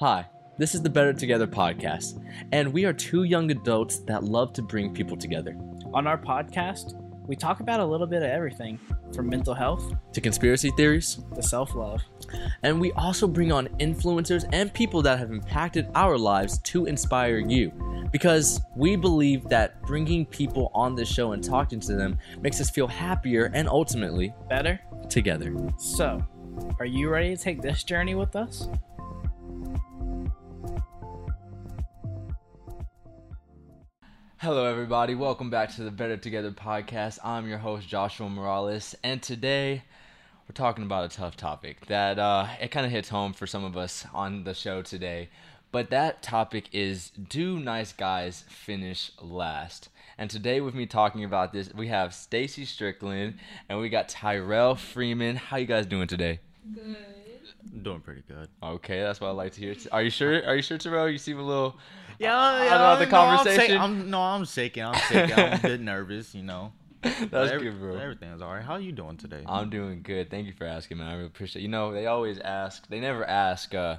Hi, this is the Better Together podcast, and we are two young adults that love to bring people together. On our podcast, we talk about a little bit of everything from mental health To conspiracy theories, to self love. and we also bring on influencers and people that have impacted our lives to inspire you. Because we believe that bringing people on this show and talking to them makes us feel happier and ultimately Better? together. So, are you ready to take this journey with us? Hello, everybody. Welcome back to the Better Together podcast. I'm your host, Joshua Morales, and today we're talking about a tough topic that uh, it kind of hits home for some of us on the show today. But that topic is Do Nice Guys Finish Last? And today, with me talking about this, we have Stacy Strickland and we got Tyrell Freeman. How you guys doing today? Good. Doing pretty good. Okay, that's what I like to hear. Are you sure? Are you sure, Tyrell? You seem a little. Yeah, I yeah, know the no, I'm conversation. I'm, no, I'm shaking. I'm shaking. I'm a bit nervous, you know. That's But every- good, bro. Everything's all right. How are you doing today? I'm doing good. Thank you for asking, man. I really appreciate. You know, they always ask. They never ask. uh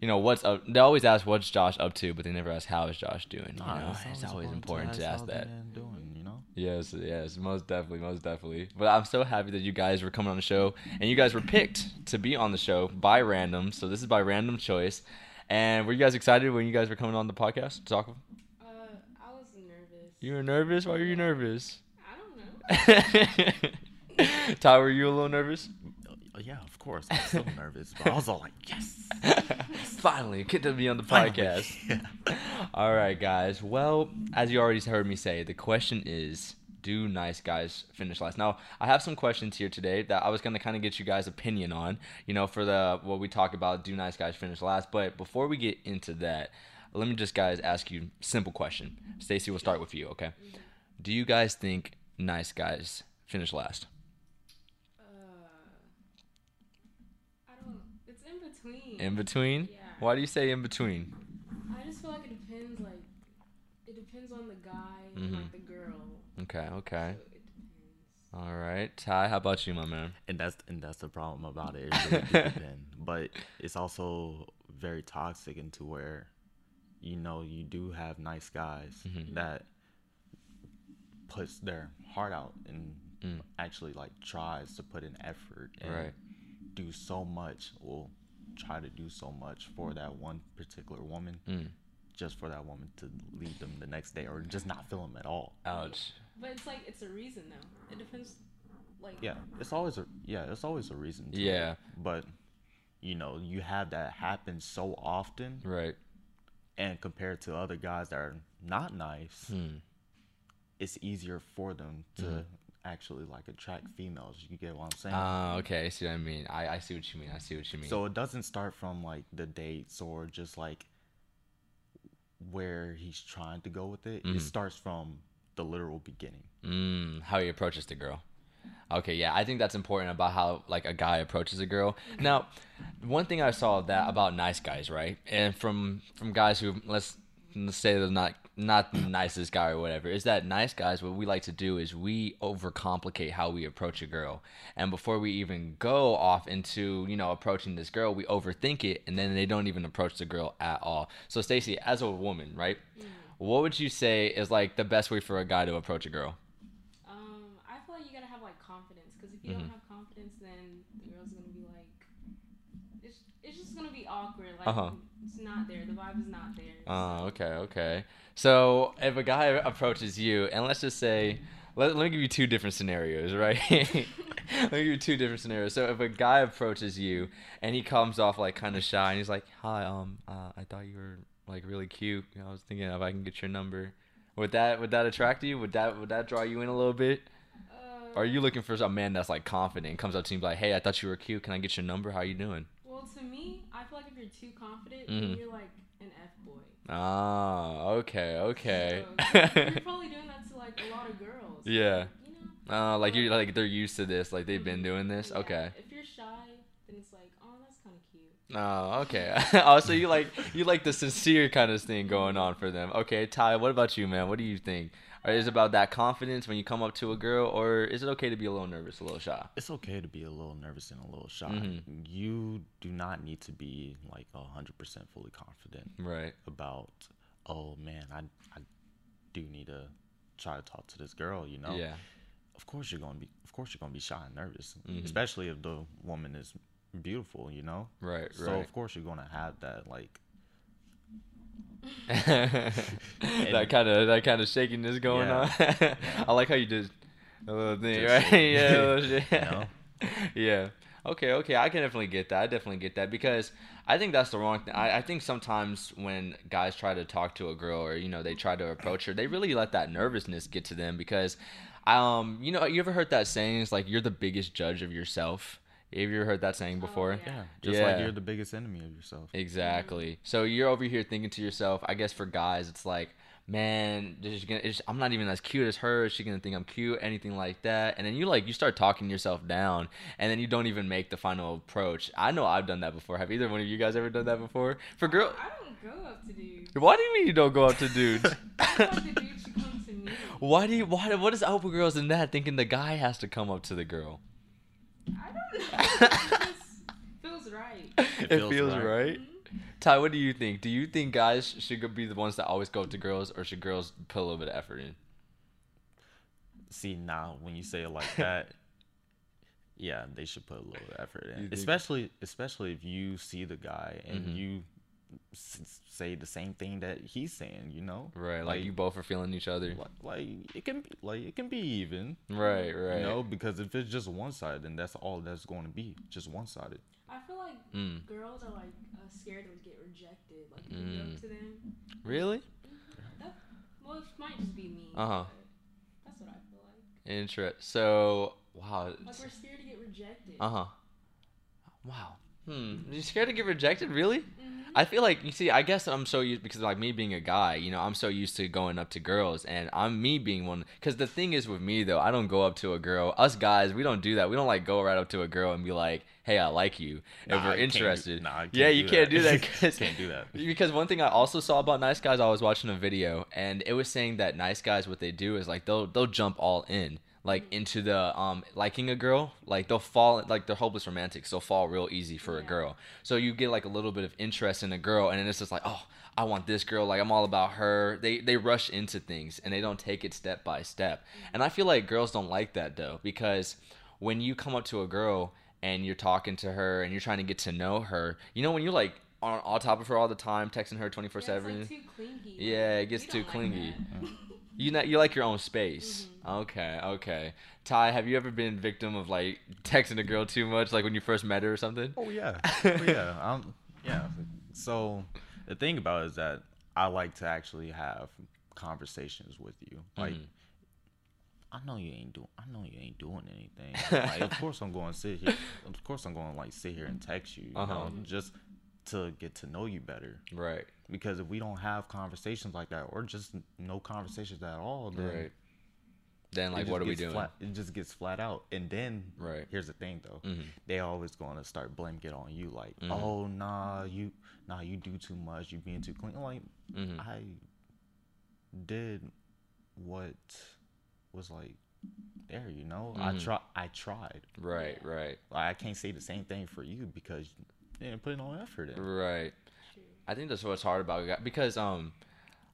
you know what's up? They always ask what's Josh up to, but they never ask how is Josh doing. You know, it's always important to ask how that. they're Doing, you know. Yes, yes, most definitely, most definitely. But I'm so happy that you guys were coming on the show, and you guys were picked to be on the show by random. So this is by random choice. And were you guys excited when you guys were coming on the podcast to talk? Uh, I was nervous. You were nervous. Why were you nervous? I don't know. Ty, were you a little nervous? Uh, Yeah, of course. I'm still nervous, but I was all like, yes. Finally, get to be on the podcast. Yeah. All right, guys. Well, as you already heard me say, the question is do nice guys finish last? Now, I have some questions here today that I was going to kind of get you guys' opinion on, you know, for the what we talk about do nice guys finish last. But before we get into that, let me just guys ask you a simple question. Stacy, we'll start with you, okay? Do you guys think nice guys finish last? Uh, I don't. It's in between. In between? Yeah. Why do you say in between? I just feel like it depends. Like, it depends on the guy and Mhm. like the girl. Okay, okay. So. All right. Ty, how about you, my man? And that's and that's the problem about it. It really depend. But it's also very toxic into where, you know, you do have nice guys Mhm. that puts their heart out and Mm. actually like tries to put in effort and Right. do so much. Will try to do so much for that one particular woman, Mm. Just for that woman to leave them the next day or just not feel them at all. Ouch. But it's like it's a reason though. It depends. Like. Yeah, it's always a yeah, it's always a reason. To it. Yeah. but you know, you have that happen so often, Right. and compared to other guys that are not nice, Hmm. it's easier for them to Mhm. actually like attract females. You get what I'm saying? Ah, okay. I see what I mean. I, I see what you mean. I see what you mean. So it doesn't start from like the dates or just like where he's trying to go with it. Mhm. It starts from the literal beginning. mm, how he approaches the girl. Okay, yeah, I think that's important about how like a guy approaches a girl. Now, one thing I saw that about nice guys, right? And from from guys who let's let's say they're not not the nicest guy or whatever, is that nice guys what we like to do is we overcomplicate how we approach a girl. And before we even go off into, you know, approaching this girl, we overthink it and then they don't even approach the girl at all. So Stacy, as a woman, right? What would you say is like the best way for a guy to approach a girl? Um, I feel like you gotta have like confidence because if you Mhm. don't have confidence, then the girl's gonna be like, it's it's just gonna be awkward. Like Uh-huh. Not there. The vibe is not there. Oh, okay, okay. So if a guy approaches you, and let's just say, let, let me give you two different scenarios, right? let me give you two different scenarios. So if a guy approaches you and he comes off like kind of shy, and he's like, "Hi, um, uh, I thought you were like really cute. You know, I was thinking if I can get your number." Would that would that attract you? Would that would that draw you in a little bit? Uh, are you looking for a man that's like confident and comes up to you and be like, "Hey, I thought you were cute. Can I get your number? How you doing?" Well, to me, I feel like if you're too confident, Mhm. you're like an f boy. Ah, okay, okay. So, you're probably doing that to like a lot of girls. Yeah. You know. Uh, like you're like they're used to this, like they've been Mhm. doing this. Yeah, Okay. If you're shy, then it's like, oh, that's kind of cute. Oh, okay. also, you like you like the sincere kind of thing going on for them. Okay, Ty, what about you, man? What do you think? Is it about that confidence when you come up to a girl, or is it okay to be a little nervous, a little shy? It's okay to be a little nervous and a little shy. Mhm. You do not need to be like hundred percent fully confident Right. about. Oh man, I I do need to try to talk to this girl. You know. Yeah. Of course you're gonna be. Of course you're gonna be shy and nervous, Mhm. especially if the woman is beautiful. You know. Right. So Right. of course you're gonna have that like that kind of that kind of shakiness going Yeah. on. I like how you did a little thing, Just right? yeah, little shit. You know? yeah. Okay, okay, I can definitely get that. I definitely get that because I think that's the wrong thing. I, I think sometimes when guys try to talk to a girl or you know they try to approach her, they really let that nervousness get to them because, um, you know, you ever heard that saying? It's like you're the biggest judge of yourself. Have you ever heard that saying oh, before? yeah. Yeah. Just like you're the biggest enemy of yourself. Exactly. So you're over here thinking to yourself, I guess for guys, it's like, man, this is gonna, it's, I'm not even as cute as her. Is she gonna think I'm cute? Anything like that? And then you like you start talking yourself down, and then you don't even make the final approach. I know I've done that before. Have either one of you guys ever done that before? For girl, I don't go up to dudes. why do you mean you don't go up to dudes? I feel like the dude should come to me. why do you? Why? What is up with girls in that thinking the guy has to come up to the girl? I don't know. it feels right. It, feels feels right. right. Ty, what do you think? Do you think guys should be the ones that always go up to girls, or should girls put a little bit of effort in? See now when you say it like that, yeah, they should put a little effort in. Especially especially if you see the guy and Mhm. you s- say the same thing that he's saying, you know? Right, like, you both are feeling each other. like, like it can be like it can be even. Right, right. You know, because if it's just one sided, then that's all that's going to be, just one sided. I feel like Mm. girls are like uh, scared to get rejected. Like if you go Mm. to them. Really? That, well, it might just be me. Uh-huh. That's what I feel like. Interest. So, wow. Like we're scared to get rejected. Uh huh. Wow. Hmm. You scared to get rejected? Really? Mhm. I feel like you see. I guess I'm so used because like me being a guy, you know, I'm so used to going up to girls, and I'm me being one. Because the thing is with me though, I don't go up to a girl. Us guys, we don't do that. We don't like go right up to a girl and be like, "Hey, I like you," if Nah, we're you can't do- interested. nah, you yeah, can't you do can't that. do that. 'cause- Can't do that. Because one thing I also saw about nice guys, I was watching a video, and it was saying that nice guys, what they do is like they'll they'll jump all in, like into the um liking a girl, like they'll fall like they're hopeless romantics. They'll fall real easy for a girl. So you get like a little bit of interest in a girl, and then it's just like, oh, I want this girl. Like I'm all about her. They they rush into things and they don't take it step by step. And I feel like girls don't like that though, because when you come up to a girl and you're talking to her and you're trying to get to know her, you know when you're like on, on top of her all the time, texting her 24 yeah, 7 like. Yeah, it gets we too don't like clingy. that. You not you like your own space. Okay, okay. Ty, have you ever been victim of like texting a girl too much, like when you first met her or something? Oh yeah, oh, yeah, um, yeah. So the thing about it is that I like to actually have conversations with you. Like, Mhm. I know you ain't doing. I know you ain't doing anything. like, of course I'm going to sit here. Of course I'm going to like sit here and text you. you Uh-huh. know, just to get to know you better. Right, Because if we don't have conversations like that, or just no conversations at all, then right. Then like, what are we doing? Flat, it just gets flat out. And then Right. here's the thing though, Mhm. they always going to start blaming it on you. Like, Mhm. oh nah, you nah, you do too much. You being too clean. Like, Mhm. I did what was like there. You know, I Mhm. try. I tried. Right, right, Like, I can't say the same thing for you because you didn't put no effort in. right. I think that's what's hard about a guy because um,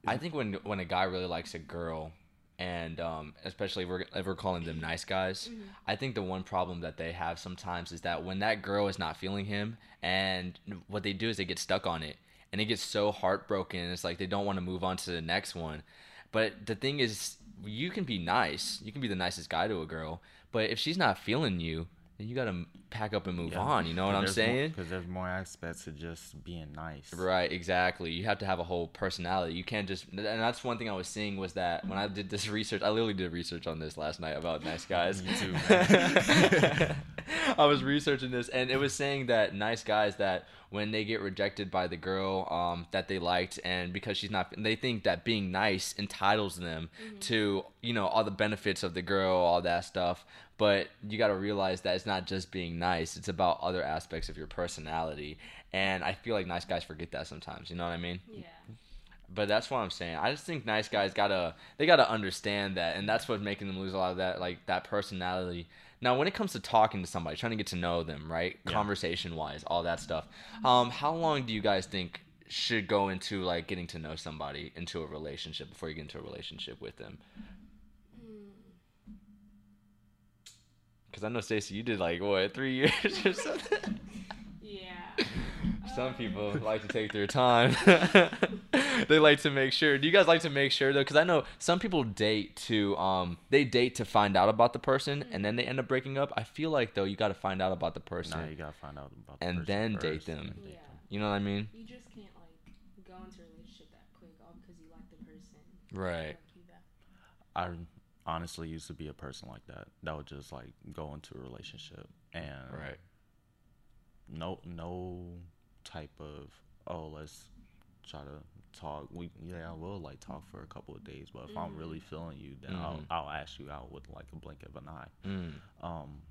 I think when when a guy really likes a girl, and um, especially if we're if we're calling them nice guys, Mm-hmm. I think the one problem that they have sometimes is that when that girl is not feeling him, and what they do is they get stuck on it, and it gets so heartbroken. It's like they don't want to move on to the next one. But the thing is, you can be nice, you can be the nicest guy to a girl, but if she's not feeling you, then you gotta pack up and move Yeah. on. You know what I'm saying? Because there's more aspects to just being nice. Right, exactly. You have to have a whole personality. You can't just, and that's one thing I was seeing was that when I did this research, I literally did research on this last night about nice guys. Too, I was researching this, and it was saying that nice guys that when they get rejected by the girl um, that they liked, and because she's not, they think that being nice entitles them to you know all the benefits of the girl, all that stuff. But you got to realize that it's not just being nice; it's about other aspects of your personality. And I feel like nice guys forget that sometimes. You know what I mean? Yeah. But that's what I'm saying. I just think nice guys gotta they gotta understand that, and that's what's making them lose a lot of that like that personality. Now, when it comes to talking to somebody, trying to get to know them, right, Yeah. conversation wise, all that stuff. Um, how long do you guys think should go into like getting to know somebody into a relationship before you get into a relationship with them? Because I know Stacey, you did like what three years or something. Yeah. Some people like to take their time. they like to make sure. Do you guys like to make sure though? Because I know some people date to um they date to find out about the person and then they end up breaking up. I feel like though you got to find out about the person. Now you gotta find out about the And person then date them. and then date Yeah. You know what I mean? You just can't like go into a relationship that quick all because you like the person. Right. Like you that. I honestly used to be a person like that. That would just like go into a relationship and Right. no no type of oh let's try to talk. We yeah I will like talk for a couple of days, but if I'm really feeling you, then Mhm. I'll I'll ask you out with like a blink of an eye. Mm. Um,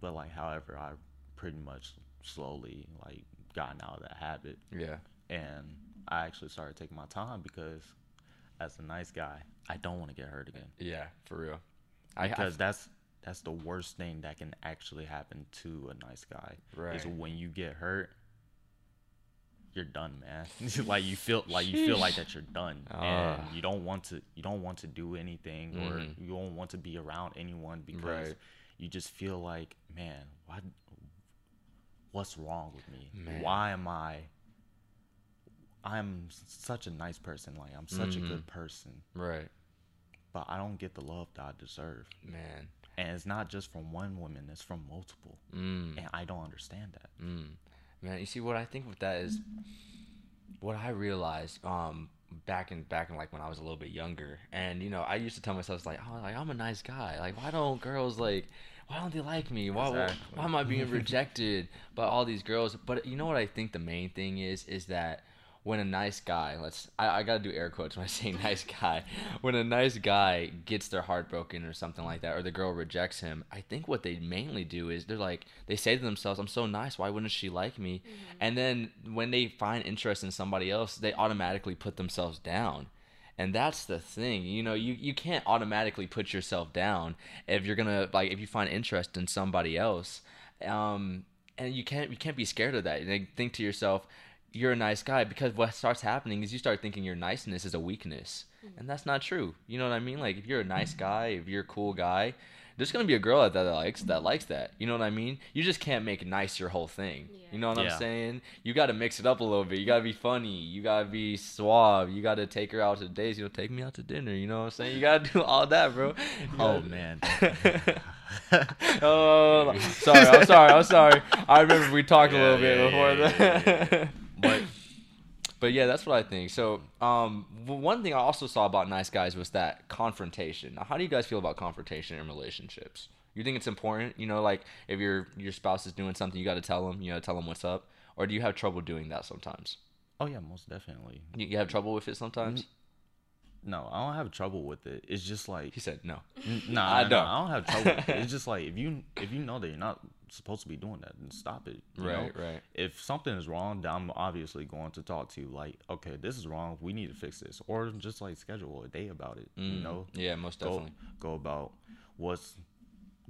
but like however I pretty much slowly like gotten out of that habit Yeah. and I actually started taking my time because as a nice guy, I don't want to get hurt again Yeah. For real. I, I because that's that's the worst thing that can actually happen to a nice guy right. is when you get hurt you're done man like you feel like you feel like that you're done and Ah. you don't want to you don't want to do anything or Mhm. you don't want to be around anyone because Right. you just feel like man why what's wrong with me Man. why am i i'm such a nice person like i'm such Mhm. a good person right. but i don't get the love that i deserve Man. and it's not just from one woman it's from multiple Mm. and i don't understand that Mm. Man, you see what I think with that is what I realized um back in back in like when I was a little bit younger. And you know I used to tell myself like oh like I'm a nice guy. Like why don't girls like why don't they like me? Why why- why am I being rejected by all these girls? But you know what I think the main thing is is that when a nice guy let's I, I gotta do air quotes when I say nice guy. When a nice guy gets their heart broken or something like that or the girl rejects him I think what they mainly do is they're like they say to themselves I'm so nice why wouldn't she like me? And then when they find interest in somebody else they automatically put themselves down. And that's the thing you know you, you can't automatically put yourself down if you're gonna like if you find interest in somebody else. Um and you can't you can't be scared of that. And think to yourself you're a nice guy because what starts happening is you start thinking your niceness is a weakness. Mm-hmm. And that's not true. You know what i mean? Like if you're a nice mm-hmm. guy if you're a cool guy there's gonna be a girl out there that likes that likes that. You know what i mean? You just can't make nice your whole thing. You know what i'm saying? You gotta mix it up a little bit. You gotta be funny. You gotta be suave. You gotta take her out to days you know take me out to dinner. You know what i'm saying? You gotta do all that bro. Oh gotta- man oh, sorry, I'm sorry, I'm sorry. I remember we talked a little bit yeah, before yeah, that. But but yeah, that's what I think. So, um, one thing I also saw about nice guys was that confrontation. Now, how do you guys feel about confrontation in relationships? You think it's important? You know, like if your your spouse is doing something, you got to tell them. You know, tell them what's up. Or do you have trouble doing that sometimes? oh yeah most definitely You, you have trouble with it sometimes. no i don't have trouble with it it's just like He said no. N- Nah, I don't. I don't have trouble. with it. It's just like if you if you know that you're not supposed to be doing that, and stop it. you know? Right, right. If something is wrong, then I'm obviously going to talk to you. Like, okay, this is wrong. We need to fix this, or just like schedule a day about it. You Mm, know, Yeah, most go definitely. go about what's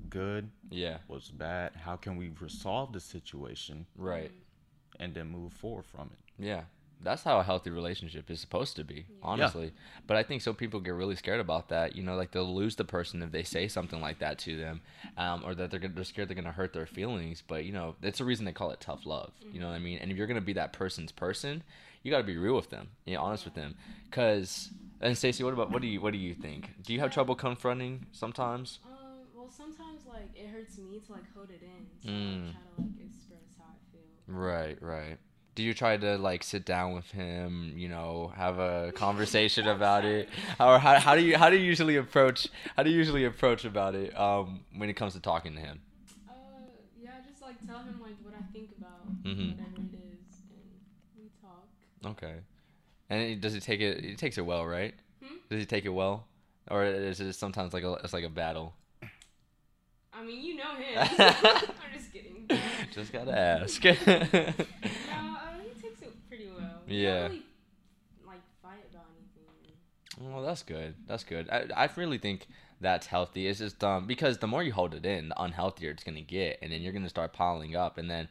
good, Yeah, what's bad. How can we resolve the situation, right. and then move forward from it. Yeah. That's how a healthy relationship is supposed to be, honestly. But I think some people get really scared about that. You know, like they'll lose the person if they say something like that to them, um, or that they're gonna, they're scared they're gonna hurt their feelings. But you know, that's the reason they call it tough love. You know what I mean? And if you're gonna be that person's person, you got to be real with them, you know, honest with them. Cause and Stacey, what about what do you what do you think? Do you have trouble confronting sometimes? Um, well, sometimes like it hurts me to like hold it in, so Mm. I try to like express how I feel. Right, right. Do you try to like sit down with him, you know, have a conversation about it, or how, how do you how do you usually approach how do you usually approach about it um, when it comes to talking to him? Uh, yeah, I just like tell him like what I think about Mhm. whatever it is, and we talk. Okay, and it, does it take it? It takes it well, right? Hmm? Does he take it well, or is it sometimes like a it's like a battle? I mean, you know him. I'm just kidding. Just gotta ask. No, uh, he takes it pretty well. We Yeah. Really, like fight about anything. Well, that's good. That's good. I, I really think that's healthy. It's just um because the more you hold it in, the unhealthier it's gonna get, and then you're gonna start piling up, and then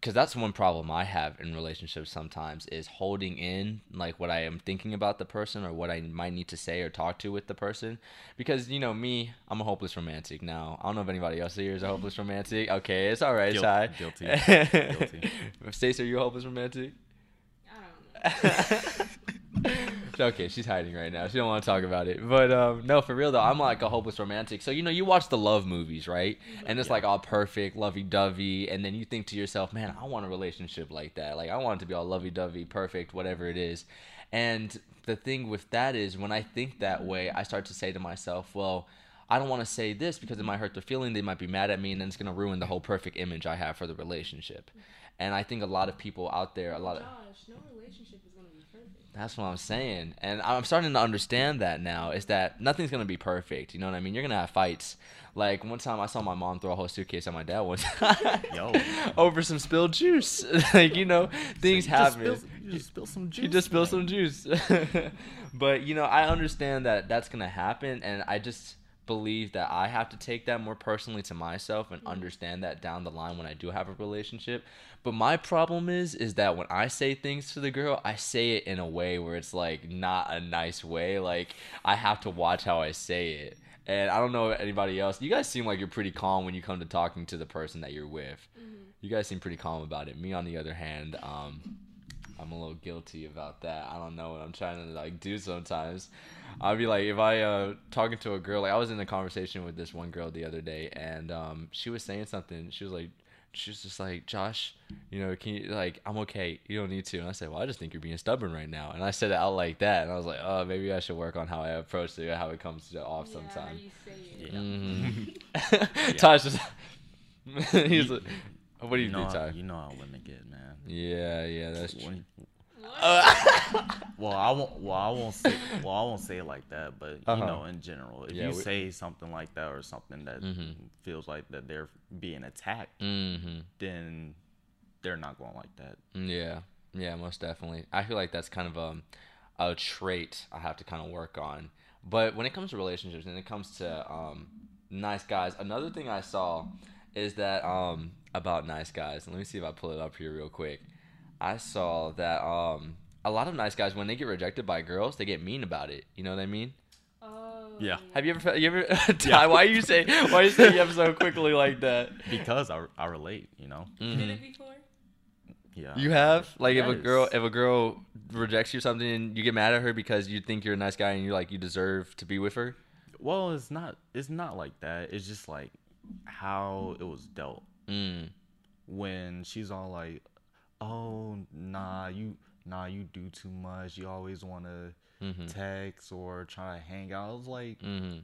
because that's one problem I have in relationships sometimes is holding in like what I am thinking about the person or what I might need to say or talk to with the person. Because you know me, I'm a hopeless romantic now. I don't know if anybody else here is a hopeless romantic. Okay, it's all right, Guil- Ty. guilty. Guilty. Stacey, are you a hopeless romantic? I don't know. okay, she's hiding right now. She don't want to talk about it. But um, no, for real though, I'm like a hopeless romantic. So you know, you watch the love movies, right? And it's Yeah. like all perfect, lovey-dovey, and then you think to yourself, "Man, I want a relationship like that. Like I want it to be all lovey-dovey, perfect, whatever it is." And the thing with that is, when I think that way, I start to say to myself, "Well." I don't want to say this because it might hurt their feeling. They might be mad at me, and then it's gonna ruin the whole perfect image I have for the relationship. And I think a lot of people out there, a lot of Josh, no relationship is gonna be perfect. That's what I'm saying. And I'm starting to understand that now is that nothing's going to be perfect. You know what I mean? You're going to have fights. Like one time I saw my mom throw a whole suitcase at my dad once Yo. over some spilled juice. like, you know, things You just happen. spill- You just spill some juice. He just spilled man. some juice. but, you know, I understand that that's going to happen. And I just believe that I have to take that more personally to myself and understand that down the line when I do have a relationship. But my problem is is that when I say things to the girl, I say it in a way where it's like not a nice way. Like I have to watch how I say it. And I don't know anybody else. You guys seem like you're pretty calm when you come to talking to the person that you're with. You guys seem pretty calm about it. Me on the other hand, um I'm a little guilty about that. I don't know what I'm trying to like do sometimes. I'll be like if I uh talking to a girl like I was in a conversation with this one girl the other day and um she was saying something. She was like she was just like, Josh, you know, can you like I'm okay. You don't need to. And I said, Well, I just think you're being stubborn right now. And I said it out like that and I was like, Oh, maybe I should work on how I approach it, how it comes to off Yeah, sometimes. you say it. Yeah. Tosh just he's like what do you, know, do, how- Ty? you know how women get, man. Yeah, yeah, that's true. When- What? well, I won't. Well, I won't say. Well, I won't say it like that. But Uh-huh. you know, in general, if Yeah, you we- say something like that or something that Mhm. feels like that they're being attacked, Mm-hmm. then they're not going like that. Yeah, yeah, most definitely. I feel like that's kind of a, a trait I have to kind of work on. But when it comes to relationships and it comes to um, nice guys, another thing I saw is that um, about nice guys. And let me see if I pull it up here real quick. I saw that um, a lot of nice guys when they get rejected by girls, they get mean about it. You know what I mean? Oh, Yeah. Have you ever? You ever? Ty, why you say? Why you say you have so quickly like that? Because I, I relate. You know. You did it before? Yeah. You have like if a girl if a girl rejects you or something and you get mad at her because you think you're a nice guy and you like you deserve to be with her. Well, it's not. It's not like that. It's just like how it was dealt. Mm. when she's all like, "Oh, nah, you nah, you do too much. You always want to Mhm. text or try to hang out." I was like, Mhm.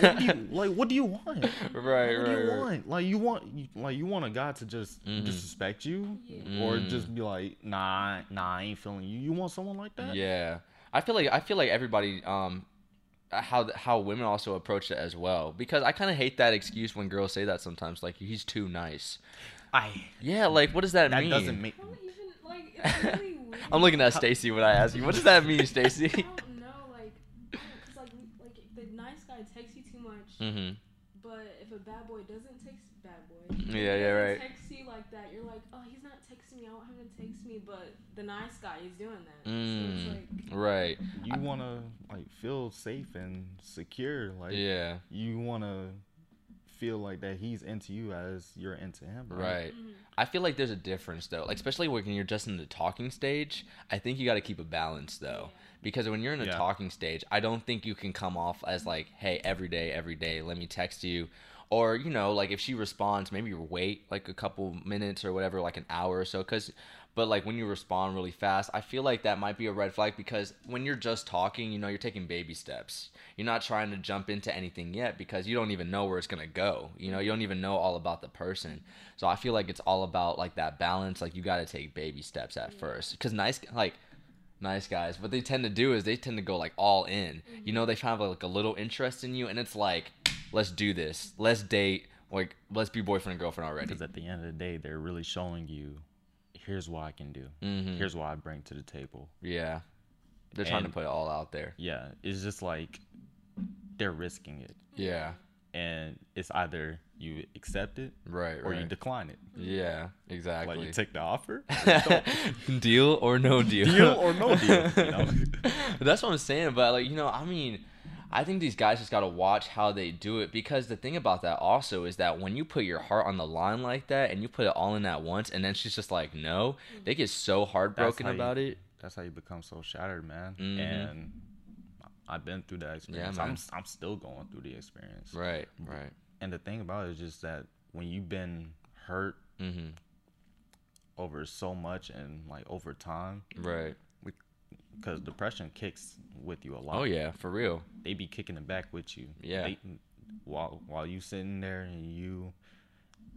what you, "Like, what do you want? right, what right, do you right. want? Like, you want you, like you want a guy to just Mhm. disrespect you, Yeah. or Mm. just be like, "Nah, nah, I ain't feeling you." You want someone like that? Yeah, I feel like I feel like everybody um how how women also approach it as well because I kind of hate that excuse when girls say that sometimes like he's too nice. I Yeah, like what does that, that mean? doesn't make. Even, like, it's really weird. I'm looking at Stacy when I ask you. What does that mean, Stacy? I Stacy? don't know, like, because like, we- like if the nice guy texts you too much, mhm. but if a bad boy doesn't text bad boy, Yeah, yeah, doesn't right. Text you like that, you're like, oh, he's not texting me. I want him to text me, but the nice guy is doing that. So Mm. it's like, Right. You want to like feel safe and secure. Like, Yeah. you want to feel like that he's into you as you're into him. Right. Mhm. I feel like there's a difference though. Like especially when you're just in the talking stage, I think you got to keep a balance though. Yeah. Because when you're in the Yeah. talking stage, I don't think you can come off as like, "Hey, every day, every day, let me text you." Or, you know, like if she responds, maybe wait like a couple minutes or whatever, like an hour or so cuz but like when you respond really fast, I feel like that might be a red flag because when you're just talking, you know, you're taking baby steps. You're not trying to jump into anything yet because you don't even know where it's going to go. You know, you don't even know all about the person. So I feel like it's all about like that balance. Like you got to take baby steps at first because nice, like nice guys, what they tend to do is they tend to go like all in. You mm-hmm. know, they have like a little interest in you, and it's like, let's do this, let's date, like let's be boyfriend and girlfriend already. Because at the end of the day, they're really showing you here's what I can do. Mhm. Here's what I bring to the table. Yeah. They're trying to put it all out there. Yeah, it's just like they're risking it, Yeah. and it's either you accept it Right. or you decline it. yeah. Exactly. Like you take the offer, deal or no deal. deal or no deal. You know? That's what I'm saying. But like you know, I mean, I think these guys just gotta watch how they do it because the thing about that also is that when you put your heart on the line like that and you put it all in at once, and then she's just like, no, they get so heartbroken how you- about it. That's how you become so shattered, man. Mhm. And I've been through that experience. I'm man. I'm still going through the experience. Right. Right. And the thing about it is just that when you've been hurt Mm-hmm. over so much and like over time, Right. Because depression kicks with you a lot. Oh yeah, for real. they be kicking it back with you. Yeah. They, while while you sitting there and you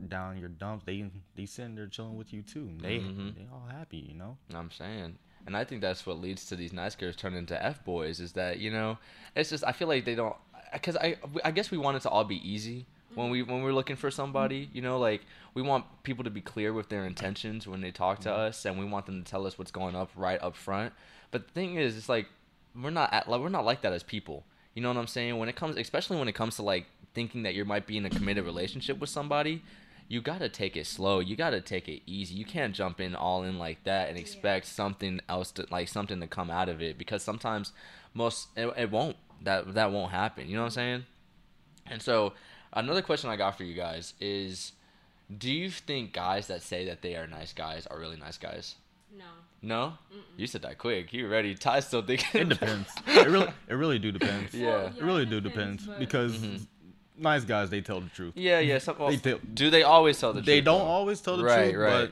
down your dumps, they they sitting there chilling with you too. They Mhm. they all happy, you know. I'm saying. And I think that's what leads to these nice girls turning into f boys. Is that you know, it's just I feel like they don't, because I I guess we want it to all be easy when we when we're looking for somebody. You know, like we want people to be clear with their intentions when they talk to us, and we want them to tell us what's going up right up front. But the thing is, it's like we're not at, like, we're not like that as people. You know what I'm saying? When it comes, especially when it comes to like thinking that you might be in a committed relationship with somebody, you gotta take it slow. You gotta take it easy. You can't jump in all in like that and expect something else to like something to come out of it because sometimes most it, it won't. That that won't happen. You know what I'm saying? And so another question I got for you guys is, do you think guys that say that they are nice guys are really nice guys? No. No, you said that quick. You ready? Ty's still thinking. It depends. it really it really do depends. Yeah. Well, It really it do depends but- because Mhm. nice guys they tell the truth. Yeah, yeah. Some, well, They tell- do they always tell the they truth? They don't though? always tell the Right, truth, right.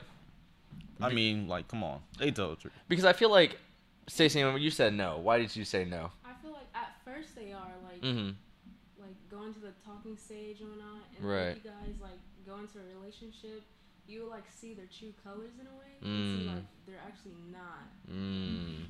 but I mean, like, come on, they tell the truth. Because I feel like, Stacey, you said no. Why did you say no? I feel like at first they are like Mm-hmm. like going to the talking stage or not, and Right. like you guys like go into a relationship, you like see their true colors in a way. You Mm. see like they're actually not. Mm.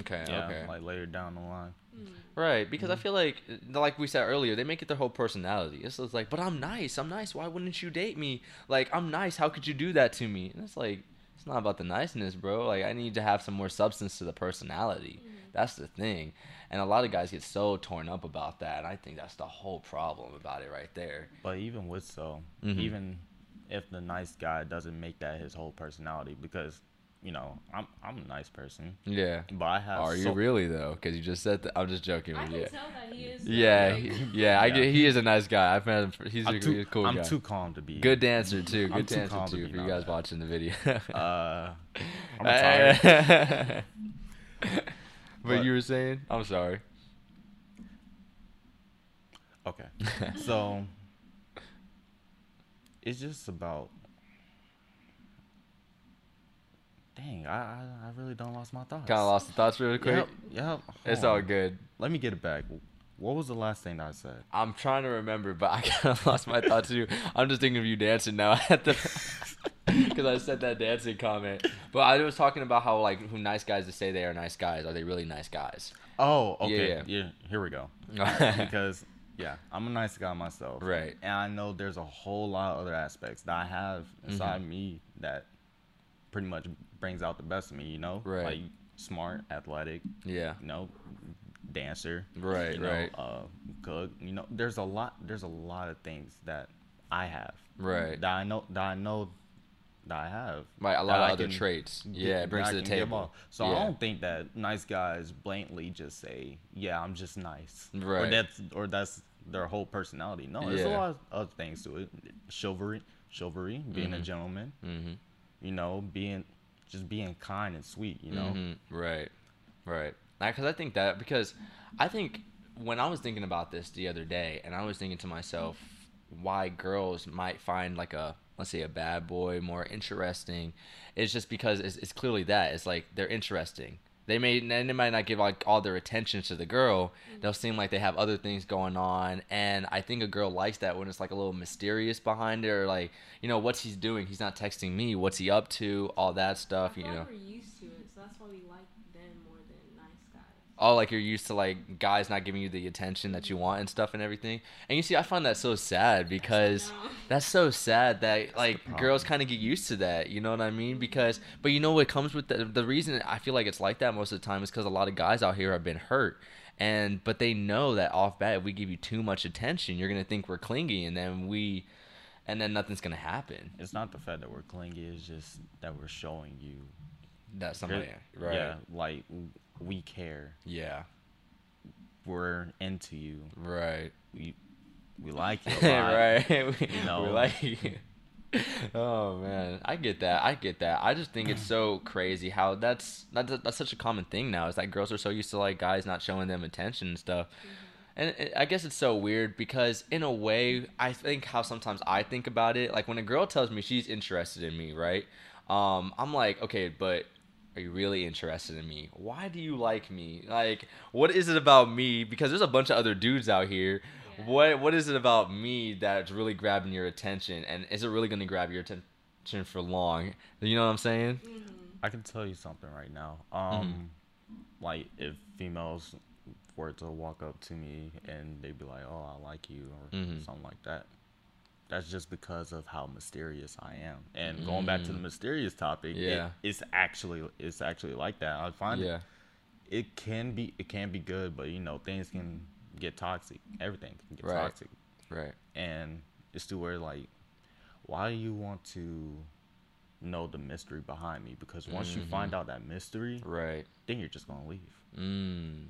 Okay. Yeah, okay. like later down the line. Mm. Right, because I feel like, like we said earlier, they make it their whole personality. It's just like, but I'm nice. I'm nice. Why wouldn't you date me? Like, I'm nice. How could you do that to me? And it's like, it's not about the niceness, bro. Like, I need to have some more substance to the personality. That's the thing. And a lot of guys get so torn up about that. And I think that's the whole problem about it right there. But even with so, Mhm. even if the nice guy doesn't make that his whole personality, because you know I'm I'm a nice person, Yeah. but I have. Are you really though? Because you just said that. I'm just joking. I With can you. tell that he is. Yeah, he- yeah, I get. He is a nice guy. I've met him. for- He's a, I'm he's too a cool guy. I'm guy. too calm to be Good dancer too. Good I'm too dancer calm too. be For you guys that. watching the video. Uh, I'm retired. but, But- you were saying? I'm sorry. Okay, so it's just about. Dang, I I, I really don't lost my thoughts. Kind of lost the thoughts really quick. Yep, yep. It's hold all good. Let me get it back. What was the last thing I said? I'm trying to remember, but I kind of lost my thoughts too. I'm just thinking of you dancing now at the because I said that dancing comment. But I was talking about how like who nice guys to say they are nice guys. Are they really nice guys? Oh, okay. Yeah. Yeah, here we go. because yeah, I'm a nice guy myself. Right. And I know there's a whole lot of other aspects that I have Mm-hmm. inside me that pretty much brings out the best of me, you know? Right. Like smart, athletic, Yeah. you know, dancer. Right, You know, right. uh cook. You know, there's a lot there's a lot of things that I have. Right. That I know that I know that I have. Right. A lot of I other traits. get- Yeah. It brings to the table. So yeah. I don't think that nice guys blatantly just say, "Yeah, I'm just nice," right? or that's or that's their whole personality. No, there's a lot of other things to it. Chivalry, chivalry, being a Mhm. gentleman. Mm-hmm. You know, being just being kind and sweet. You know, Mhm. Right, right. Because I think that because I think when I was thinking about this the other day, and I was thinking to myself, why girls might find like a let's say a bad boy more interesting, is just because it's, it's clearly that it's like they're interesting. They may and they might not give like all their attention to the girl. Mm-hmm. They'll seem like they have other things going on, and I think a girl likes that when it's like a little mysterious behind it, or like you know what's he's doing. He's not texting me. What's he up to? All that stuff. You know. we're used to it, so that's why we like them more than nice guys. oh, like you're used to like guys not giving you the attention that you want and stuff and everything. And you see, I find that so sad because that's so sad that like girls kind of get used to that. You know what I mean? Because, but you know what comes with the the reason I feel like it's like that most of the time is because a lot of guys out here have been hurt. And but they know that off bat, if we give you too much attention, you're gonna think we're clingy, and then we, and then nothing's gonna happen. It's not the fact that we're clingy. It's just that we're showing you. That somebody, right? Yeah, like we care. Yeah. We're into you. Right. We we like you a lot. right. we, You know. we like Oh man, I get that. I get that. I just think it's so crazy how that's that's, that's such a common thing now. Is that girls are so used to like guys not showing them attention and stuff. And it, I guess it's so weird because in a way, I think how sometimes I think about it, like when a girl tells me she's interested in me, right? Um, I'm like, okay, but are you really interested in me? Why do you like me? Like, what is it about me? Because there's a bunch of other dudes out here. Yeah. What what is it about me that's really grabbing your attention? And is it really going to grab your attention for long? You know what I'm saying? Mm-hmm. I can tell you something right now. Um, like if females were to walk up to me and they'd be like, "Oh, I like you," or Mhm. something like that. That's just because of how mysterious I am. And going back to the Mm. mysterious topic, it- Yeah. it's actually it's actually like that. I find Yeah. it, it can be it can be good, but you know things can get toxic. Everything can get Right. toxic, Right. and it's to where like, why do you want to know the mystery behind me? Because once you find out that mystery, Right. then you're just gonna leave. Mm.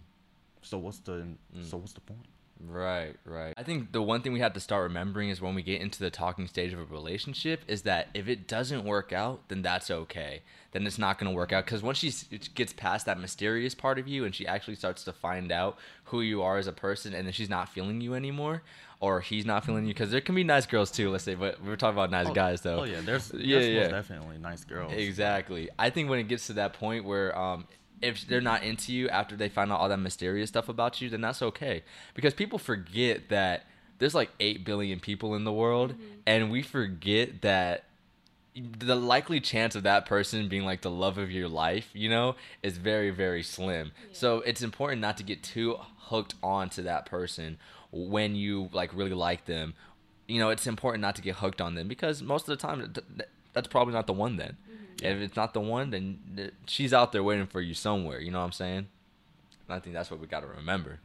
So what's the so what's the point? Right, right. I think the one thing we have to start remembering is when we get into the talking stage of a relationship is that if it doesn't work out, then that's okay. Then it's not going to work out because once she gets past that mysterious part of you and she actually starts to find out who you are as a person and then she's not feeling you anymore or he's not feeling you because there can be nice girls too, let's say, but we're talking about nice guys though. Oh yeah, there's, Yeah, yeah. definitely nice girls. Exactly. I think when it gets to that point where um if they're not into you after they find out all that mysterious stuff about you, then that's okay. Because people forget that there's like 8 billion people in the world mm-hmm. and we forget that the likely chance of that person being like the love of your life, you know, is very very slim. So it's important not to get too hooked on to that person when you like really like them. You know, it's important not to get hooked on them because most of the time th- th- that's probably not the one then. If it's not the one, then she's out there waiting for you somewhere. You know what I'm saying? And I think that's what we got to remember.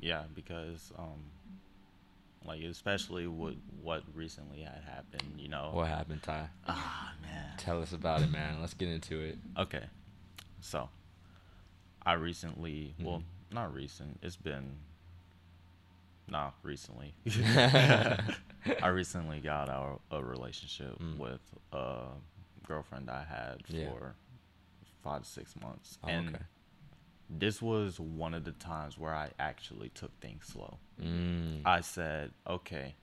Yeah, because um, like especially what what recently had happened. You know. What happened, Ty? Ah man. Tell us about it, man. Let's get into it. Okay, so I recently, well, Mm-hmm. not recent. It's been not recently. I recently got out a relationship Mm. with a girlfriend I had Yeah. for five to six months, Oh, and okay. this was one of the times where I actually took things slow. Mm, I said, okay,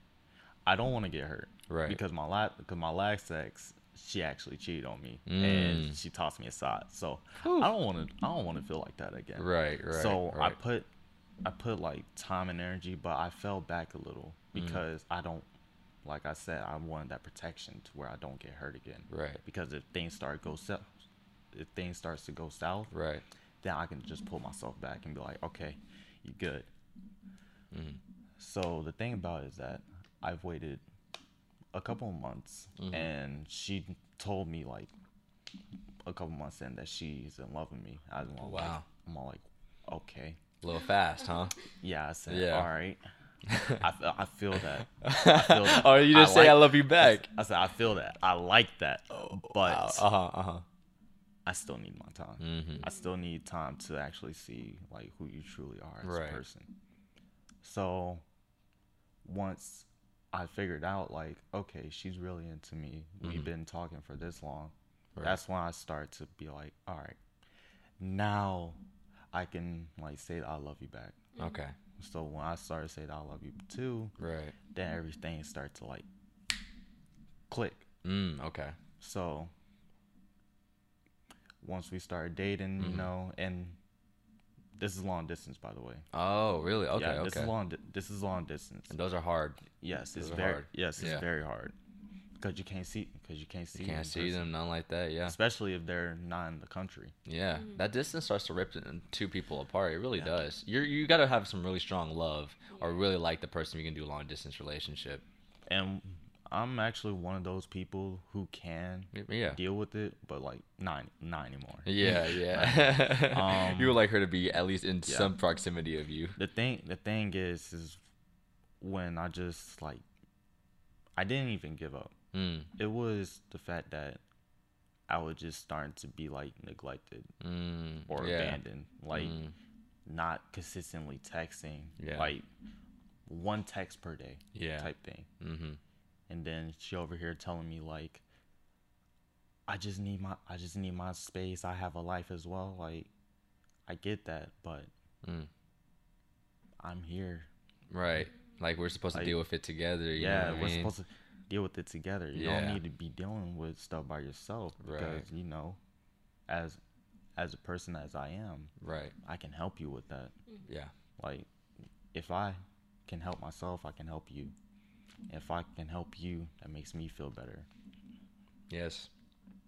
I don't want to get hurt, Right. Because my last, because my last ex, she actually cheated on me Mm. and she tossed me aside. So. I don't want to, I don't want to feel like that again. right, right. so I put, I put like time and energy, but I fell back a little Mm. because I don't, like I said, I wanted that protection to where I don't get hurt again. Right. Because if things start go south, if things starts to go south, right. then I can just pull myself back and be like, okay, you good. Mhm. So the thing about it is that I've waited a couple of months, Mhm. and she told me like a couple months in that she's in love with me. I was all like, Wow. I'm all like, okay, A little fast, huh? yeah. I said, Yeah. all right. I, I feel that. feel that. or you just I say I love you back. I said I feel that. I like that, but Uh huh. Uh huh. I still need my time. Mhm. I still need time to actually see like who you truly are as Right. a person. So once I figured out like, okay, she's really into me. We've Mhm. been talking for this long. Right. That's when I start to be like, all right, now I can like say I love you back. Okay. So when I started saying I love you too, Right. then everything started to like click. Mm. Okay. So once we started dating, Mhm. you know, and this is long distance, by the way. Oh, really? Okay. yeah, this okay. is long. This is long distance. And those are hard. Yes, it's those are very. hard. Yes, it's Yeah. very hard. Because you can't see because you can't see You can't in see person. them, nothing like that. Yeah, especially if they're not in the country. yeah. Mhm. That distance starts to rip two people apart. It really Yeah. does. You're you got to have some really strong love or really like the person you can do a long distance relationship. And I'm actually one of those people who can Yeah. deal with it, but like not not anymore. Yeah, yeah. Um, you would like her to be at least in yeah. some proximity of you. the thing the thing is is when I just like I didn't even give up. Mm, It was the fact that I was just starting to be like neglected mm, or yeah. abandoned. Like Mm, not consistently texting. Yeah. Like one text per day yeah. type thing. Mm-hmm. And then she over here telling me like I just need my I just need my space. I have a life as well. Like I get that, but Mm. I'm here. Right. Like we're supposed to deal with it together. You yeah, know what I we're mean? supposed to deal with it together. You Yeah. don't need to be dealing with stuff by yourself because Right. you know, as as a person as I am, Right. I can help you with that. Mm-hmm. Yeah. Like if I can help myself, I can help you. If I can help you, that makes me feel better. Yes.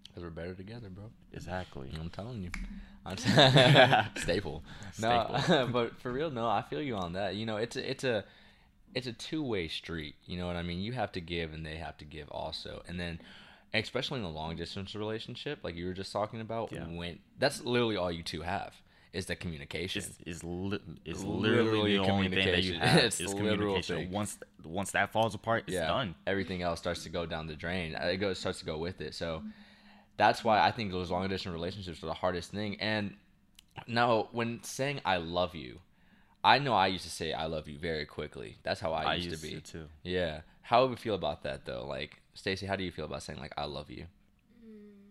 Because we're better together, bro. Exactly. I'm telling you. I'm t- staple. No, Staple. but for real, no, I feel you on that. You know, it's a, it's a it's a two way street. You know what I mean? You have to give, and they have to give also. And then, especially in a long distance relationship, like you were just talking about, Yeah. when that's literally all you two have is the communication. is li- Literally literally the only thing that you have. It's literal communication. thing. Once once that falls apart, it's done. Everything else starts to go down the drain. Uh, It goes starts to go with it. So that's why I think those long distance relationships are the hardest thing. And now, when saying "I love you," I know I used to say "I love you" very quickly. That's how I, I used, used to be. to too. Yeah. How would you feel about that though? Like, Stacey, how do you feel about saying like "I love you"?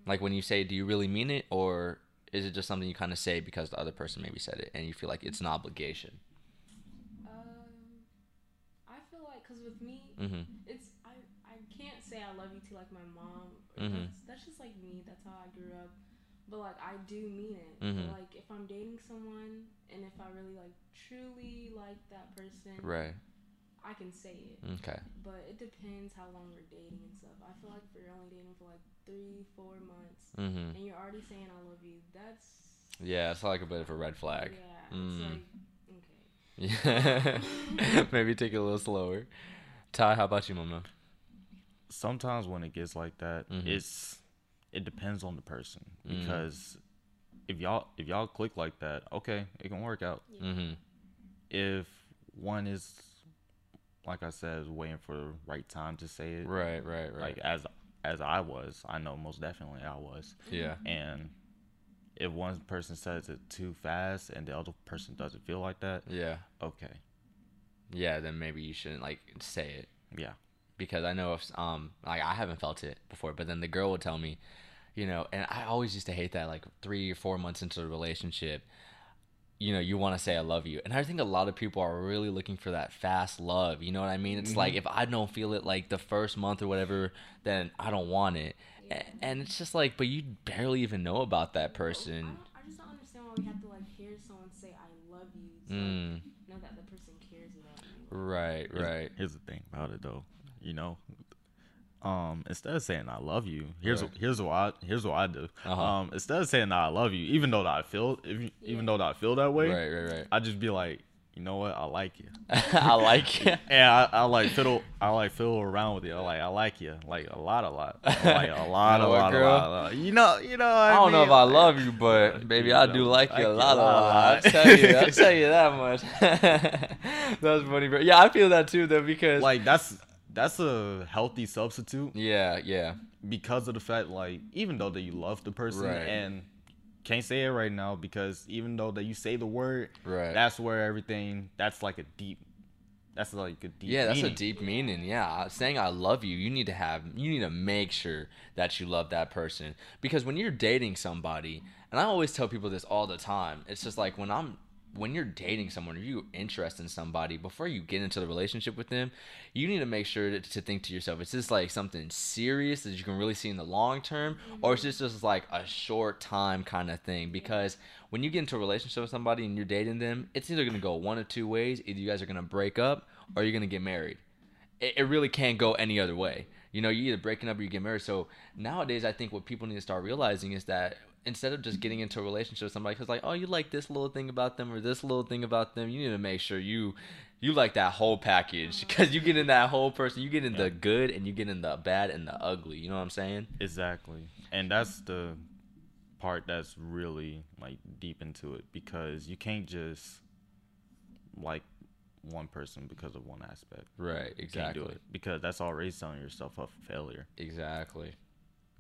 Like when you say, do you really mean it, or is it just something you kind of say because the other person maybe said it and you feel like it's an obligation? Um, I feel like because with me, Mm-hmm. it's I I can't say I love you to like my mom. Or Mhm. that's, that's just like me. That's how I grew up. But like I do mean it. Mhm. Like if I'm dating someone and if I really like truly like that person, Right. I can say it. Okay. But it depends how long we're dating and stuff. I feel like if you're only dating for like three, four months Mm-hmm. and you're already saying I love you, that's Yeah, it's like a bit of a red flag. Yeah, Mm. it's like okay. Yeah. Maybe take it a little slower. Ty, how about you, Mama? Sometimes when it gets like that, Mhm. it's it depends on the person Mhm. because if y'all if y'all click like that, okay, it can work out. Mm-hmm. If one is like I said, waiting for the right time to say it, Right, right, right. like as as I was, I know most definitely I was. yeah. And if one person says it too fast and the other person doesn't feel like that, Yeah. okay, Yeah, then maybe you shouldn't like say it. yeah, because I know if um like I haven't felt it before, but then the girl would tell me, you know, and I always used to hate that like three or four months into the relationship, you know, you want to say I love you, and I think a lot of people are really looking for that fast love. You know what I mean? It's like if I don't feel it like the first month or whatever, then I don't want it, A- and it's just like, but you barely even know about that person. don't, I just don't understand why we have to like hear someone say I love you to like, Mm, know that the person cares about you. right, Here's- right. Here's the thing about it though, you know, um, instead of saying I love you, here's Right. here's what I here's what I do. Uh-huh. Um, instead of saying I love you, even though that I feel even though that I feel that way, Right, right, right. I just be like, you know what, I like you, I like you. and I, I like fiddle, I like fiddle around with you. I like I like you, like a lot, a lot, like a lot, know a lot, a lot, a lot. You know, you know. What I don't know if I love you, but baby, I do like you a lot, a lot. I'll tell you, I'll tell you that much. That's funny, bro. Yeah, I feel that too, though, because like that's that's a healthy substitute yeah, yeah, because of the fact like even though that you love the person Right. and can't say it right now because even though that you say the word right. that's where everything that's like a deep that's like a deep yeah, that's meaning. a deep meaning. Yeah, saying I love you, you need to have, you need to make sure that you love that person because when you're dating somebody, and I always tell people this all the time, it's just like when I'm when you're dating someone or you interested in somebody before you get into the relationship with them you need to make sure to, to think to yourself is this like something serious that you can really see in the long term? Or is this just like a short time kind of thing? Because when you get into a relationship with somebody and you're dating them it's either going to go one of two ways. Either you guys are going to break up or you're going to get married. It, it really can't go any other way. You know, you're either breaking up or you get married. So nowadays, I think what people need to start realizing is that instead of just getting into a relationship with somebody, because like, oh, you like this little thing about them or this little thing about them, you need to make sure you you like that whole package because you get in that whole person. You get in Yeah. the good and you get in the bad and the ugly. You know what I'm saying? Exactly. And that's the part that's really like deep into it because you can't just like one person because of one aspect. Right. You Can't do it because that's already selling yourself up for failure. Exactly.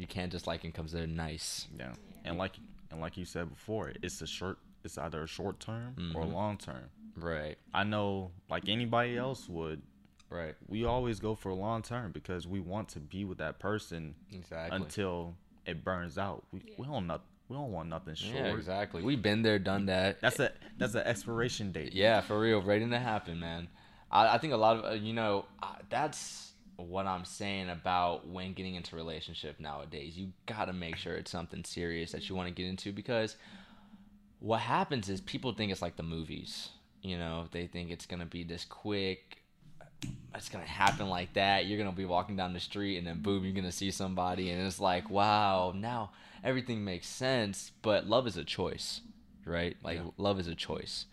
You can't just like him because they're nice. Yeah. And like and like you said before, it's a short it's either a short term or Mhm. long term. Right. I know like anybody else would, Right. we always go for a long term because we want to be with that person Exactly. until it burns out. We, we don't not, we don't want nothing short. yeah, exactly. We've been there, done that. That's a that's an expiration date. Yeah, for real, waiting to happen, man. I, I think a lot of uh, you know uh, that's what I'm saying about when getting into a relationship nowadays. You gotta make sure it's something serious that you want to get into because what happens is people think it's like the movies. You know, they think it's gonna be this quick. It's gonna happen like that. You're gonna be walking down the street and then boom, you're gonna see somebody and it's like, wow, now everything makes sense. But love is a choice, right? Like Yeah. love is a choice.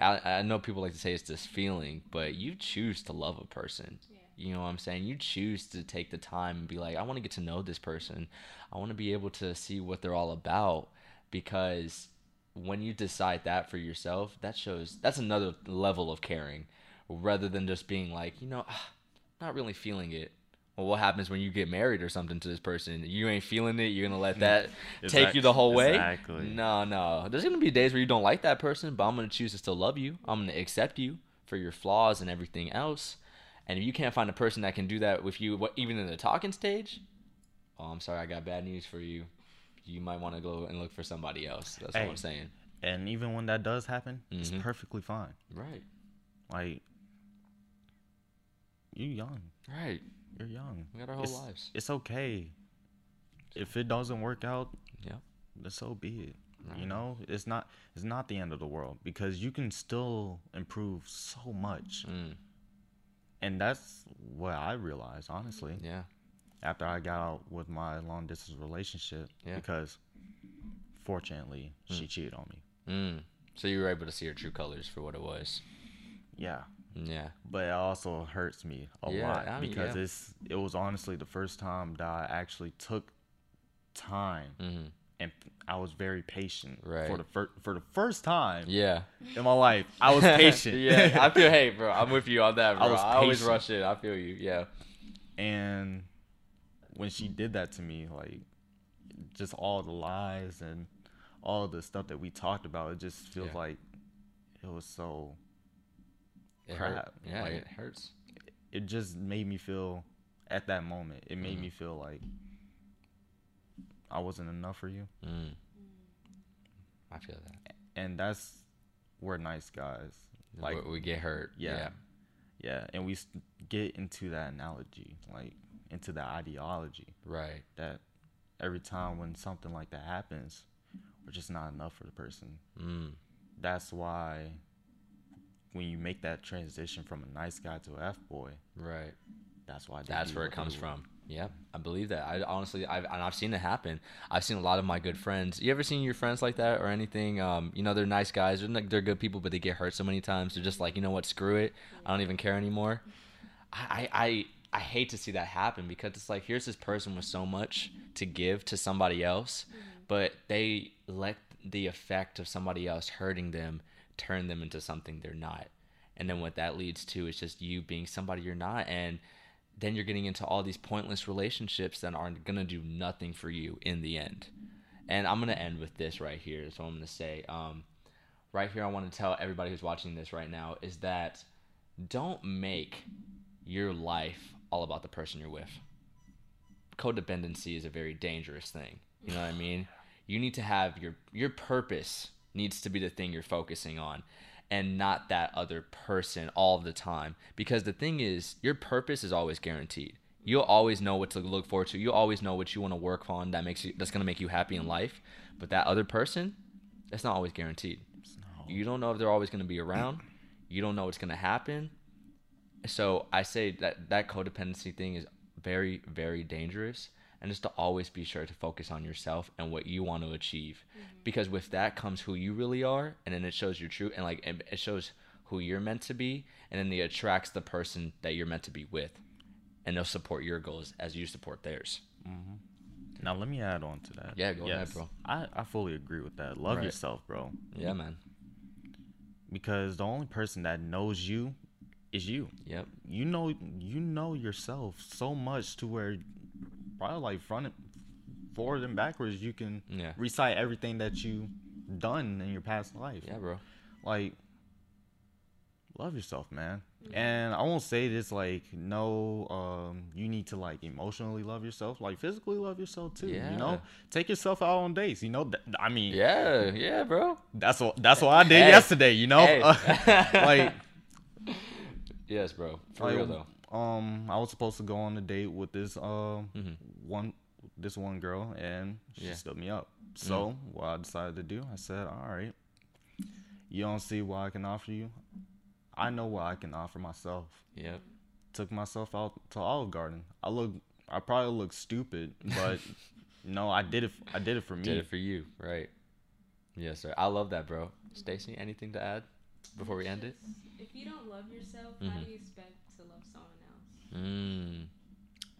I, I know people like to say it's this feeling, but you choose to love a person. You know what I'm saying? You choose to take the time and be like, I want to get to know this person. I want to be able to see what they're all about because when you decide that for yourself, that shows that's another level of caring rather than just being like, you know, ah, not really feeling it. Well, what happens when you get married or something to this person? You ain't feeling it. You're gonna let that take you the whole way. exactly. No, no. There's gonna be days where you don't like that person, but I'm gonna choose to still love you. I'm gonna accept you for your flaws and everything else. And if you can't find a person that can do that with you, what, even in the talking stage, oh, I'm sorry, I got bad news for you. You might want to go and look for somebody else. That's Hey. what I'm saying. And even when that does happen, it's Mhm. perfectly fine. Right, Like you're young. right. You're young. We got our whole it's, lives. It's okay. If it doesn't work out, Yeah. then so be it. Right. You know, it's not it's not the end of the world because you can still improve so much. Mm, And that's what I realized, honestly, yeah. after I got out with my long distance relationship Yeah. because fortunately, she cheated on me. Mm. So you were able to see her true colors for what it was. Yeah. Yeah. but it also hurts me a Yeah, lot I mean, because yeah. it's it was honestly the first time that I actually took time hmm and I was very patient Right. for the fir- for the first time Yeah. in my life. I was patient. yeah, I feel. Hey, bro, I'm with you on that, bro. I I, was always patient. rush it. I feel you. Yeah. and when she did that to me, like just all the lies and all the stuff that we talked about, it just feels Yeah. like it was so. It hurt. Crap, Yeah, like- it hurts. It just made me feel at that moment. It made Mhm. me feel like I wasn't enough for you. Mm. I feel that. and that's we're nice guys Like we get hurt. yeah yeah and we get into that analogy like into the ideology Right. that every time when something like that happens we're just not enough for the person Mm. that's why when you make that transition from a nice guy to a f-boy Right. that's why That's where it comes from. Yeah, I believe that. I honestly, I've and I've seen it happen. I've seen a lot of my good friends. You ever seen your friends like that or anything? Um, you know, they're nice guys. They're they're good people, but they get hurt so many times. They're just like, you know what? Screw it. I don't even care anymore. I, I, I, I hate to see that happen because it's like here's this person with so much to give to somebody else, but they let the effect of somebody else hurting them turn them into something they're not. And then what that leads to is just you being somebody you're not and then you're getting into all these pointless relationships that aren't going to do nothing for you in the end. And I'm going to end with this right here. So I'm going to say, um, right here, I want to tell everybody who's watching this right now is that don't make your life all about the person you're with. Codependency is a very dangerous thing. You know what I mean? You need to have your your purpose needs to be the thing you're focusing on and not that other person all the time because the thing is your purpose is always guaranteed. You'll always know what to look forward to. You'll always know what you want to work on that makes you that's to make you happy in life. But that other person, that's not always guaranteed. No. You don't know if they're always to be around. You don't know what's to happen. So I say that that codependency thing is very, very dangerous. And just to always be sure to focus on yourself and what you want to achieve, mm-hmm. because with that comes who you really are, and then it shows your true and like it it shows who you're meant to be, and then it attracts the person that you're meant to be with, and they'll support your goals as you support theirs. Mm-hmm. Now let me add on to that. Yeah, go ahead, bro. I, I fully agree with that. Love Right. yourself, bro. Yeah, man. Because the only person that knows you is you. Yep. You know you know yourself so much to where probably like front forward and backwards you can Yeah. recite everything that you done in your past life. Yeah, bro. like love yourself man and i won't say this like no um you need to like emotionally love yourself like physically love yourself too Yeah. you know take yourself out on dates you know th- i mean Yeah, yeah, bro. that's what that's what i did Hey. yesterday you know Hey. like Yes, bro. For like, real though. Um i was supposed to go on a date with this um Mhm. one this one girl and she Yeah. stood me up so what i decided to do i said all right you don't see what i can offer you i know what i can offer myself Yep. took myself out to Olive Garden. I look, I probably look stupid, but no, I did it. I did it for me. Did it for you, right? Yes, sir. I love that, bro. Stacy, anything to add before we end it? If you don't love yourself, how Mhm. do you expect to love someone else? Mm.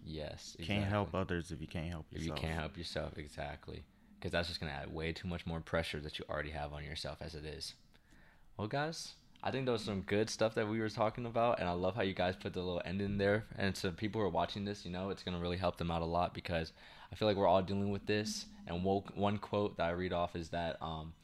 Yes. You can't help others if you can't help if yourself. you can't help yourself. Exactly. Because that's just gonna add way too much more pressure that you already have on yourself as it is. Well, guys, I think there was some good stuff that we were talking about, and I love how you guys put the little end in there. And to people who are watching this, you know, it's gonna really help them out a lot because I feel like we're all dealing with this. And one quote that I read off is that um,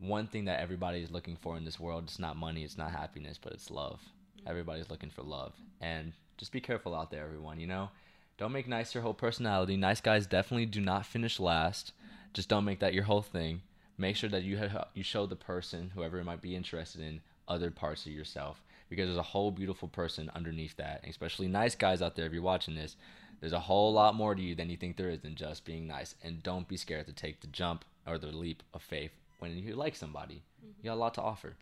one thing that everybody is looking for in this world is not money, it's not happiness, but it's love. Everybody's looking for love, and just be careful out there, everyone. You know, don't make nice your whole personality. Nice guys definitely do not finish last. Just don't make that your whole thing. Make sure that you ha- you show the person, whoever it might be interested in, other parts of yourself because there's a whole beautiful person underneath that. And especially nice guys out there, if you're watching this, there's a whole lot more to you than you think there is than just being nice. And don't be scared to take the jump or the leap of faith when you like somebody. You got a lot to offer.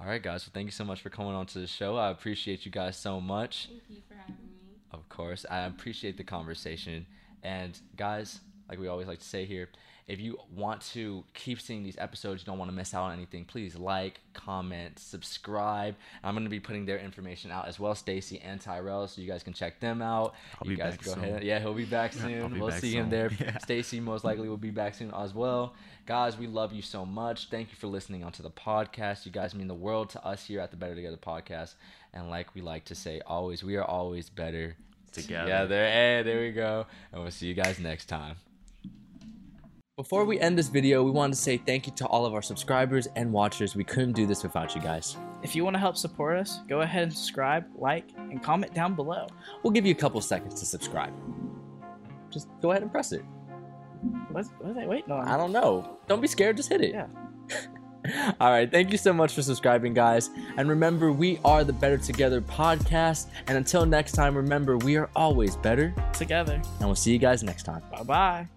All right, guys. Well, thank you so much for coming on to the show. I appreciate you guys so much. Thank you for having me. Of course, I appreciate the conversation. And guys, like we always like to say here, if you want to keep seeing these episodes, you don't want to miss out on anything, please like, comment, subscribe. I'm going to be putting their information out as well, Stacy and Tyrell, so you guys can check them out. I'll you guys go soon. ahead. Yeah, he'll be back soon. we'll back see him there. Yeah. Stacy most likely will be back soon as well. Guys, we love you so much. Thank you for listening onto the podcast. You guys mean the world to us here at the Better Together podcast. And like we like to say, always, we are always better Together. there, hey, there we go. And we'll see you guys next time. Before we end this video, we wanted to say thank you to all of our subscribers and watchers. We couldn't do this without you guys. If you want to help support us, go ahead and subscribe, like, and comment down below. We'll give you a couple seconds to subscribe. Just go ahead and press it. What's, what are they waiting on? I don't know. Don't be scared, just hit it. Yeah. All right. Thank you so much for subscribing, guys. And remember, we are the Better Together podcast. And until next time, remember, we are always better. Together. And we'll see you guys next time. Bye bye.